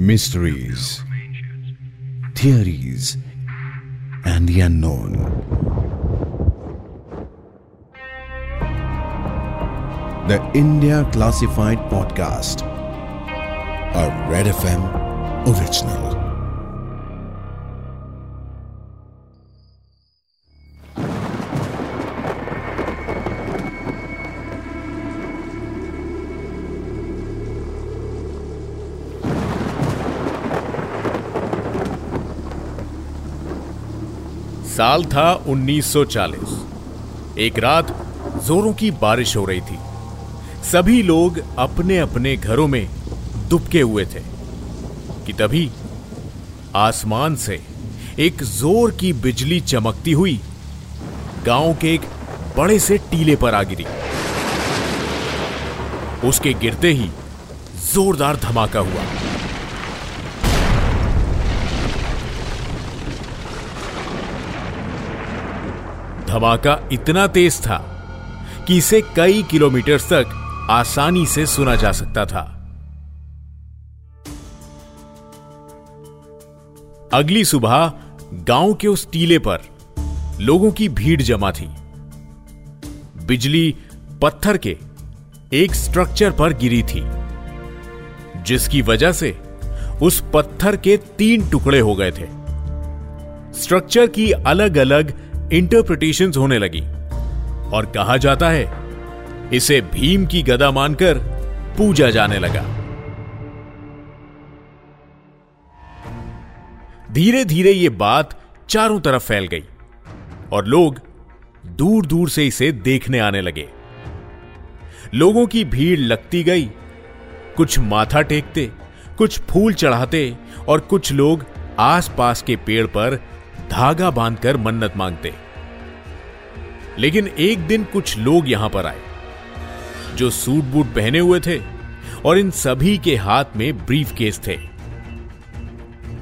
mysteries, theories, and the unknown. The India Classified Podcast, a Red FM original. साल था 1940 एक रात जोरों की बारिश हो रही थी। सभी लोग अपने अपने घरों में दुबके हुए थे कि तभी आसमान से एक ज़ोर की बिजली चमकती हुई गाँव के एक बड़े से टीले पर आ गिरी। उसके गिरते ही जोरदार धमाका हुआ। धमाका इतना तेज था कि इसे कई किलोमीटर तक आसानी से सुना जा सकता था। अगली सुबह गाँव के उस टीले पर लोगों की भीड़ जमा थी। बिजली पत्थर के एक स्ट्रक्चर पर गिरी थी, जिसकी वजह से उस पत्थर के तीन टुकड़े हो गए थे। स्ट्रक्चर की अलग अलग इंटरप्रिटेशंस होने लगी। और कहा जाता है, इसे भीम की गदा मानकर पूजा जाने लगा। धीरे धीरे यह बात चारों तरफ़ फैल गई और लोग दूर दूर से इसे देखने आने लगे। लोगों की भीड़ लगती गई। कुछ माथा टेकते, कुछ फूल चढ़ाते और कुछ लोग आसपास के पेड़ पर धागा बांधकर मन्नत मांगते। लेकिन एक दिन कुछ लोग यहाँ पर आए, जो सूट बूट पहने हुए थे और इन सभी के हाथ में ब्रीफ केस थे।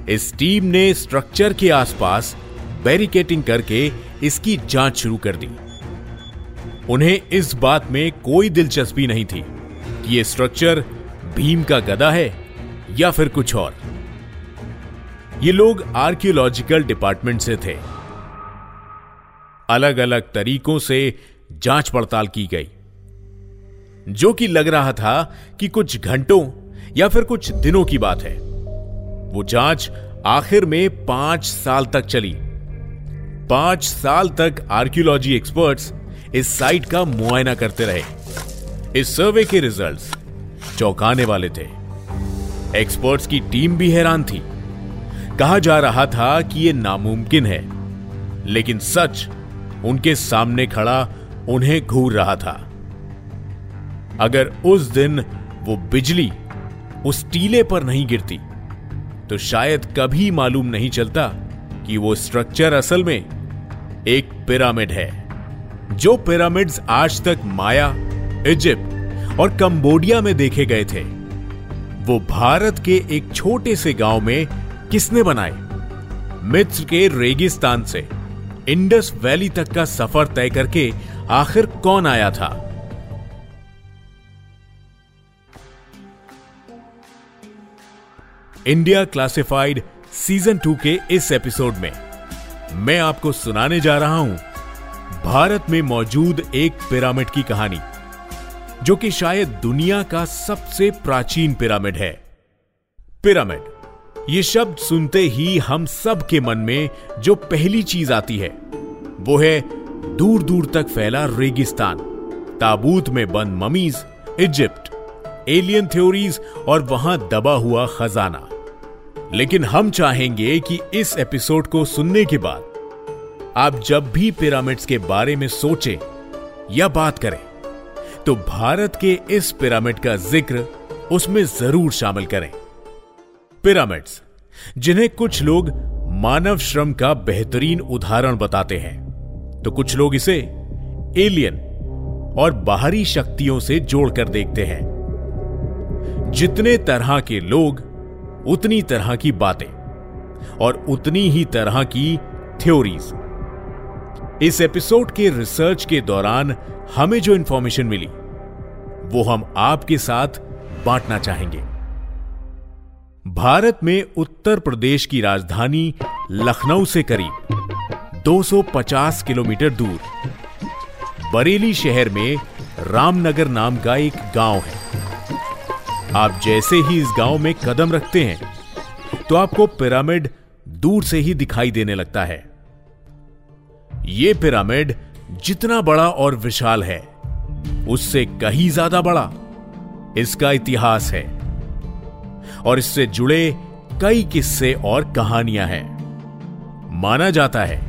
इस टीम ने स्ट्रक्चर के आसपास बैरिकेटिंग करके इसकी जाँच शुरू कर दी। उन्हें इस बात में कोई दिलचस्पी नहीं थी कि यह स्ट्रक्चर भीम का गदा है या फिर कुछ और। ये लोग आर्कियोलॉजिकल डिपार्टमेंट से थे। अलग अलग तरीकों से जाँच पड़ताल की गई। जो कि लग रहा था कि कुछ घंटों या फिर कुछ दिनों की बात है। वो जाँच आखिर में पाँच साल तक चली। पाँच साल तक आर्कियोलॉजी एक्सपर्ट्स इस साइट का मुआयना करते रहे। इस सर्वे के रिजल्ट्स चौंकाने वाले थे। एक्सपर्ट्स की टीम भी हैरान थी। कहा जा रहा था कि यह नामुमकिन है। लेकिन सच उनके सामने खड़ा उन्हें घूर रहा था। अगर उस दिन वो बिजली उस टीले पर नहीं गिरती तो शायद कभी मालूम नहीं चलता कि वो स्ट्रक्चर असल में एक पिरामिड है, जो पिरामिड्स आज तक माया इजिप्ट और कंबोडिया में देखे गए थे। वो भारत के एक छोटे से गाँव में किसने बनाए? मित्र के रेगिस्तान से। इंडस वैली तक का सफ़र तय करके आखिर कौन आया था? इंडिया क्लासिफाइड सीज़न टू के इस एपिसोड में मैं आपको सुनाने जा रहा हूँ भारत में मौजूद एक पिरामिड की कहानी, जो कि शायद दुनिया का सबसे प्राचीन पिरामिड है। पिरामिड। ये शब्द सुनते ही हम सब के मन में जो पहली चीज़ आती है, वो है दूर दूर तक फैला रेगिस्तान, ताबूत में बंद ममीज, इजिप्ट, एलियन थ्योरीज और वहाँ दबा हुआ खजाना। लेकिन हम चाहेंगे कि इस एपिसोड को सुनने के बाद आप जब भी पिरामिड्स के बारे में सोचें या बात करें तो भारत के इस पिरामिड का ज़िक्र उसमें ज़रूर शामिल करें। पिरामिड्स, जिन्हें कुछ लोग मानव श्रम का बेहतरीन उदाहरण बताते हैं। तो कुछ लोग इसे एलियन और बाहरी शक्तियों से जोड़कर देखते हैं। जितने तरह के लोग, उतनी तरह की बातें और उतनी ही तरह की थ्योरीज इस एपिसोड के रिसर्च के दौरान हमें जो इंफॉर्मेशन मिली, वो हम आपके साथ बांटना चाहेंगे। भारत में उत्तर प्रदेश की राजधानी लखनऊ से करीब 250 किलोमीटर दूर। बरेली शहर में रामनगर नाम का एक गाँव है। आप जैसे ही इस गाँव में कदम रखते हैं तो आपको पिरामिड दूर से ही दिखाई देने लगता है। यह पिरामिड जितना बड़ा और विशाल है, उससे कहीं ज़्यादा बड़ा इसका इतिहास है। और इससे जुड़े कई किस्से और कहानियाँ हैं। माना जाता है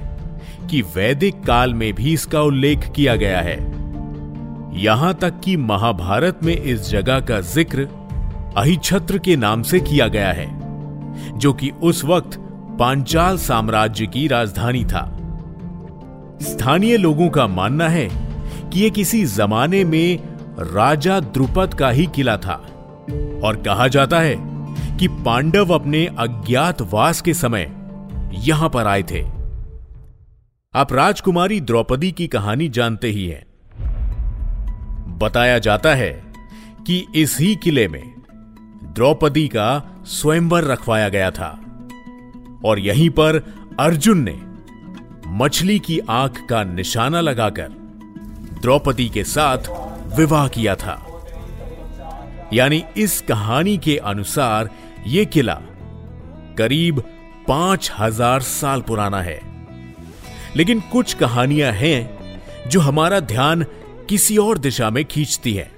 कि वैदिक काल में भी इसका उल्लेख किया गया है। यहाँ तक कि महाभारत में इस जगह का ज़िक्र अहिछत्र के नाम से किया गया है, जो कि उस वक्त पांचाल साम्राज्य की राजधानी था। स्थानीय लोगों का मानना है कि यह किसी जमाने में राजा द्रुपद का ही किला था। और कहा जाता है कि पांडव अपने अज्ञातवास के समय यहाँ पर आए थे। आप राजकुमारी द्रौपदी की कहानी जानते ही हैं। बताया जाता है कि इसी किले में द्रौपदी का स्वयंवर रखवाया गया था और यहीं पर अर्जुन ने मछली की आँख का निशाना लगाकर द्रौपदी के साथ विवाह किया था। यानी इस कहानी के अनुसार यह किला करीब पाँच हज़ार साल पुराना है। लेकिन कुछ कहानियाँ हैं जो हमारा ध्यान किसी और दिशा में खींचती है।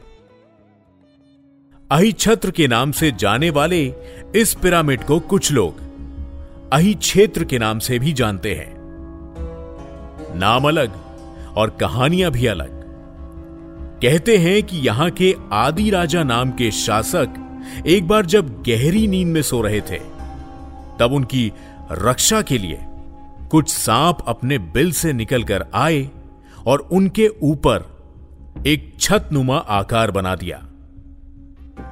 अहिछत्र के नाम से जाने वाले इस पिरामिड को कुछ लोग अहि क्षेत्र के नाम से भी जानते हैं। नाम अलग और कहानियाँ भी अलग। कहते हैं कि यहाँ के आदि राजा नाम के शासक एक बार जब गहरी नींद में सो रहे थे, तब उनकी रक्षा के लिए कुछ सांप अपने बिल से निकलकर आए और उनके ऊपर एक छत नुमा आकार बना दिया।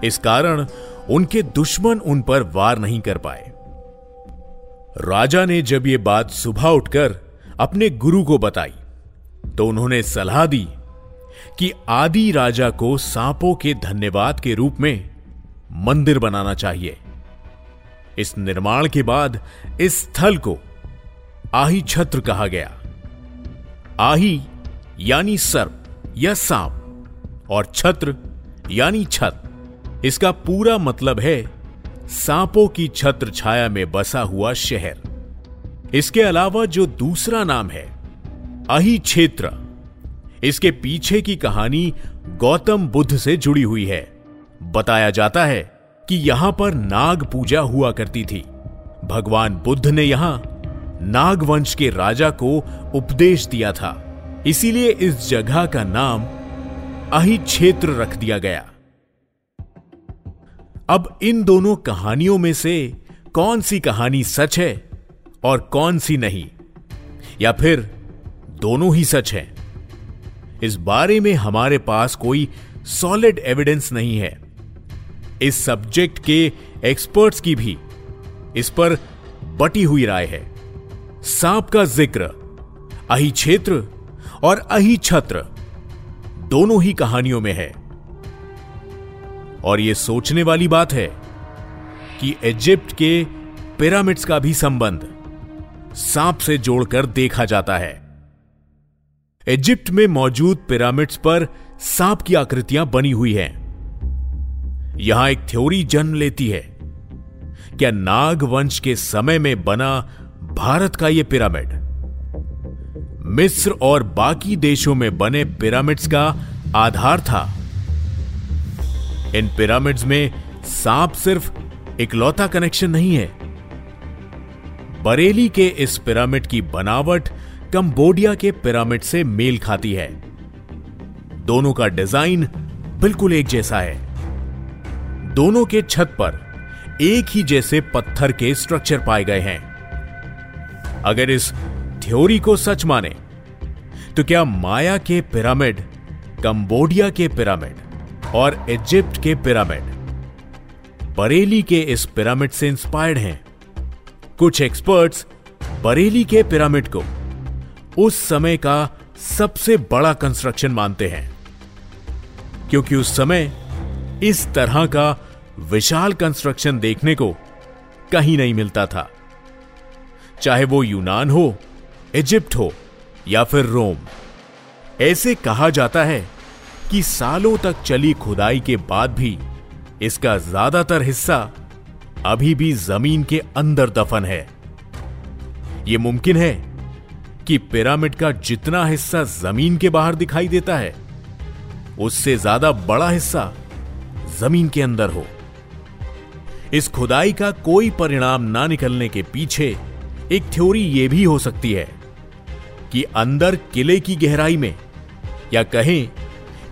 इस कारण उनके दुश्मन उन पर वार नहीं कर पाए। राजा ने जब यह बात सुबह उठकर अपने गुरु को बताई तो उन्होंने सलाह दी कि आदि राजा को सांपों के धन्यवाद के रूप में मंदिर बनाना चाहिए। इस निर्माण के बाद इस स्थल को आही छत्र कहा गया। आही यानी सर्प या सांप और छत्र यानी छत। इसका पूरा मतलब है सांपों की छत्र छाया में बसा हुआ शहर। इसके अलावा जो दूसरा नाम है अही क्षेत्र, इसके पीछे की कहानी गौतम बुद्ध से जुड़ी हुई है। बताया जाता है कि यहाँ पर नाग पूजा हुआ करती थी। भगवान बुद्ध ने यहाँ नागवंश के राजा को उपदेश दिया था। इसीलिए इस जगह का नाम अहि क्षेत्र रख दिया गया। अब इन दोनों कहानियों में से कौन सी कहानी सच है और कौन सी नहीं? या फिर दोनों ही सच है? इस बारे में हमारे पास कोई सॉलिड एविडेंस नहीं है। इस सब्जेक्ट के एक्सपर्ट्स की भी इस पर बटी हुई राय है। सांप का ज़िक्र अहि क्षेत्र और अहि छत्र दोनों ही कहानियों में है। और यह सोचने वाली बात है कि इजिप्ट के पिरामिड्स का भी संबंध सांप से जोड़कर देखा जाता है। इजिप्ट में मौजूद पिरामिड्स पर सांप की आकृतियाँ बनी हुई हैं। यहाँ एक थ्योरी जन्म लेती है। क्या नाग वंश के समय में बना भारत का यह पिरामिड? मिस्र और बाकी देशों में बने पिरामिड्स का आधार था। इन पिरामिड्स में सांप सिर्फ़ इकलौता कनेक्शन नहीं है। बरेली के इस पिरामिड की बनावट कंबोडिया के पिरामिड से मेल खाती है। दोनों का डिज़ाइन बिल्कुल एक जैसा है। दोनों के छत पर एक ही जैसे पत्थर के स्ट्रक्चर पाए गए हैं। अगर इस थ्योरी को सच माने तो क्या माया के पिरामिड कंबोडिया के पिरामिड और इजिप्ट के पिरामिड बरेली के इस पिरामिड से इंस्पायर्ड हैं? कुछ एक्सपर्ट्स बरेली के पिरामिड को उस समय का सबसे बड़ा कंस्ट्रक्शन मानते हैं, क्योंकि उस समय इस तरह का विशाल कंस्ट्रक्शन देखने को कहीं नहीं मिलता था। चाहे वो यूनान हो, इजिप्ट हो, या फिर रोम। ऐसे कहा जाता है कि सालों तक चली खुदाई के बाद भी इसका ज़्यादातर हिस्सा अभी भी ज़मीन के अंदर दफन है। यह मुमकिन है कि पिरामिड का जितना हिस्सा ज़मीन के बाहर दिखाई देता है, उससे ज़्यादा बड़ा हिस्सा ज़मीन के अंदर हो। इस खुदाई का कोई परिणाम ना निकलने के पीछे एक थ्योरी यह भी हो सकती है कि अंदर किले की गहराई में, या कहें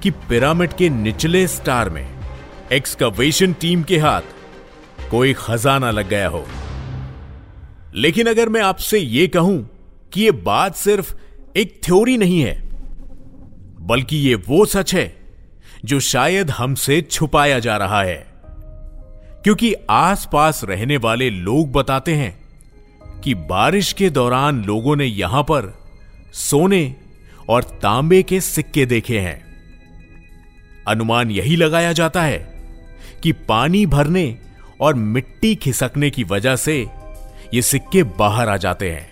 कि पिरामिड के निचले स्टार में, एक्सकवेशन टीम के हाथ कोई खजाना लग गया हो। लेकिन अगर मैं आपसे यह कहूँ कि यह बात सिर्फ़ एक थ्योरी नहीं है, बल्कि यह वो सच है जो शायद हमसे छुपाया जा रहा है। क्योंकि आसपास रहने वाले लोग बताते हैं कि बारिश के दौरान लोगों ने यहाँ पर सोने और तांबे के सिक्के देखे हैं। अनुमान यही लगाया जाता है कि पानी भरने और मिट्टी खिसकने की वजह से ये सिक्के बाहर आ जाते हैं।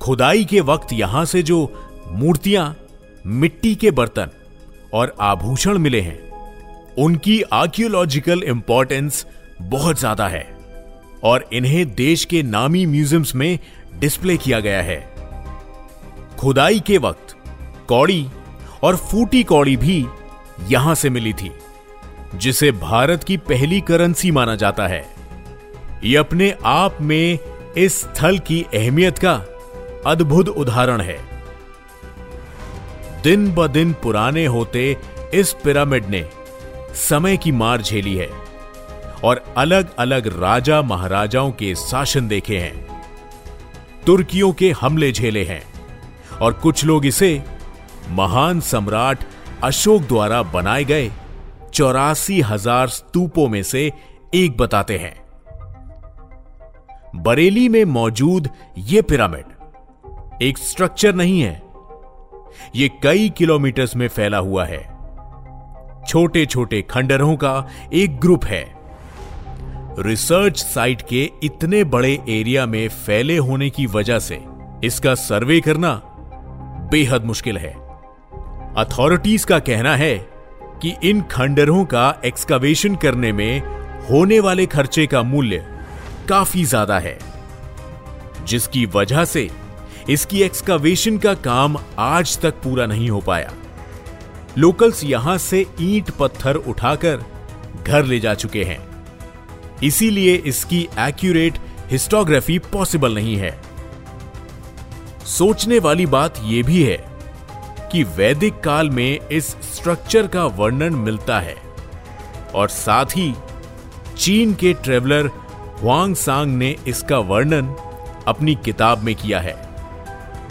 खुदाई के वक्त यहाँ से जो मूर्तियाँ मिट्टी के बर्तन और आभूषण मिले हैं उनकी आर्कियोलॉजिकल इंपॉर्टेंस बहुत ज़्यादा है और इन्हें देश के नामी म्यूजियम्स में डिस्प्ले किया गया है। खुदाई के वक्त कौड़ी और फूटी कौड़ी भी यहाँ से मिली थी, जिसे भारत की पहली करेंसी माना जाता है। यह अपने आप में इस स्थल की अहमियत का अद्भुत उदाहरण है। दिन ब दिन पुराने होते इस पिरामिड ने समय की मार झेली है और अलग अलग राजा महाराजाओं के शासन देखे हैं। तुर्कियों के हमले झेले हैं और कुछ लोग इसे महान सम्राट अशोक द्वारा बनाए गए चौरासी हज़ार स्तूपों में से एक बताते हैं। बरेली में मौजूद यह पिरामिड एक स्ट्रक्चर नहीं है यह कई किलोमीटर्स में फैला हुआ है। छोटे छोटे खंडरों का एक ग्रुप है। रिसर्च साइट के इतने बड़े एरिया में फैले होने की वजह से इसका सर्वे करना बेहद मुश्किल है। अथॉरिटीज का कहना है कि इन खंडरों का एक्सकवेशन करने में होने वाले खर्चे का मूल्य काफ़ी ज़्यादा है, जिसकी वजह से इसकी एक्सकवेशन का काम आज तक पूरा नहीं हो पाया। लोकल्स यहाँ से ईंट पत्थर उठाकर घर ले जा चुके हैं। इसीलिए इसकी एक्यूरेट हिस्टोग्राफी पॉसिबल नहीं है। सोचने वाली बात यह भी है कि वैदिक काल में इस स्ट्रक्चर का वर्णन मिलता है और साथ ही चीन के ट्रेवलर हुआंग सांग ने इसका वर्णन अपनी किताब में किया है।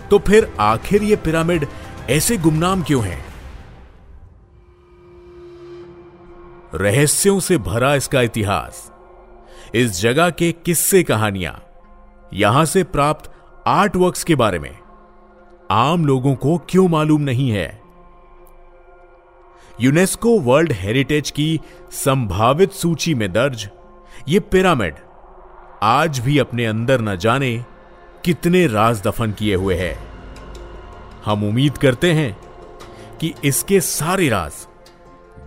तो फिर आखिर ये पिरामिड ऐसे गुमनाम क्यों हैं? रहस्यों से भरा इसका इतिहास। इस जगह के किस्से कहानियाँ यहाँ से प्राप्त आर्ट वर्क्स के बारे में। आम लोगों को क्यों मालूम नहीं है? यूनेस्को वर्ल्ड हेरिटेज की संभावित सूची में दर्ज ये पिरामिड आज भी अपने अंदर न जाने कितने राज दफन किए हुए हैं। हम उम्मीद करते हैं कि इसके सारे राज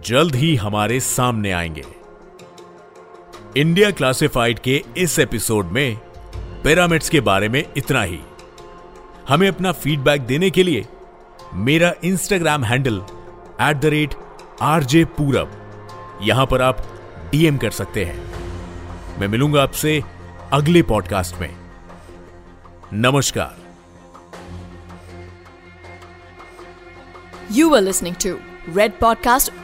जल्द ही हमारे सामने आएँगे। इंडिया क्लासिफाइड के इस एपिसोड में पिरामिड्स के बारे में इतना ही। हमें अपना फीडबैक देने के लिए मेरा Instagram handle at the rate RJ Purab यहाँ पर आप डीएम कर सकते हैं। मैं मिलूँगा आपसे अगले पॉडकास्ट में। नमस्कार। You were listening to Red Podcast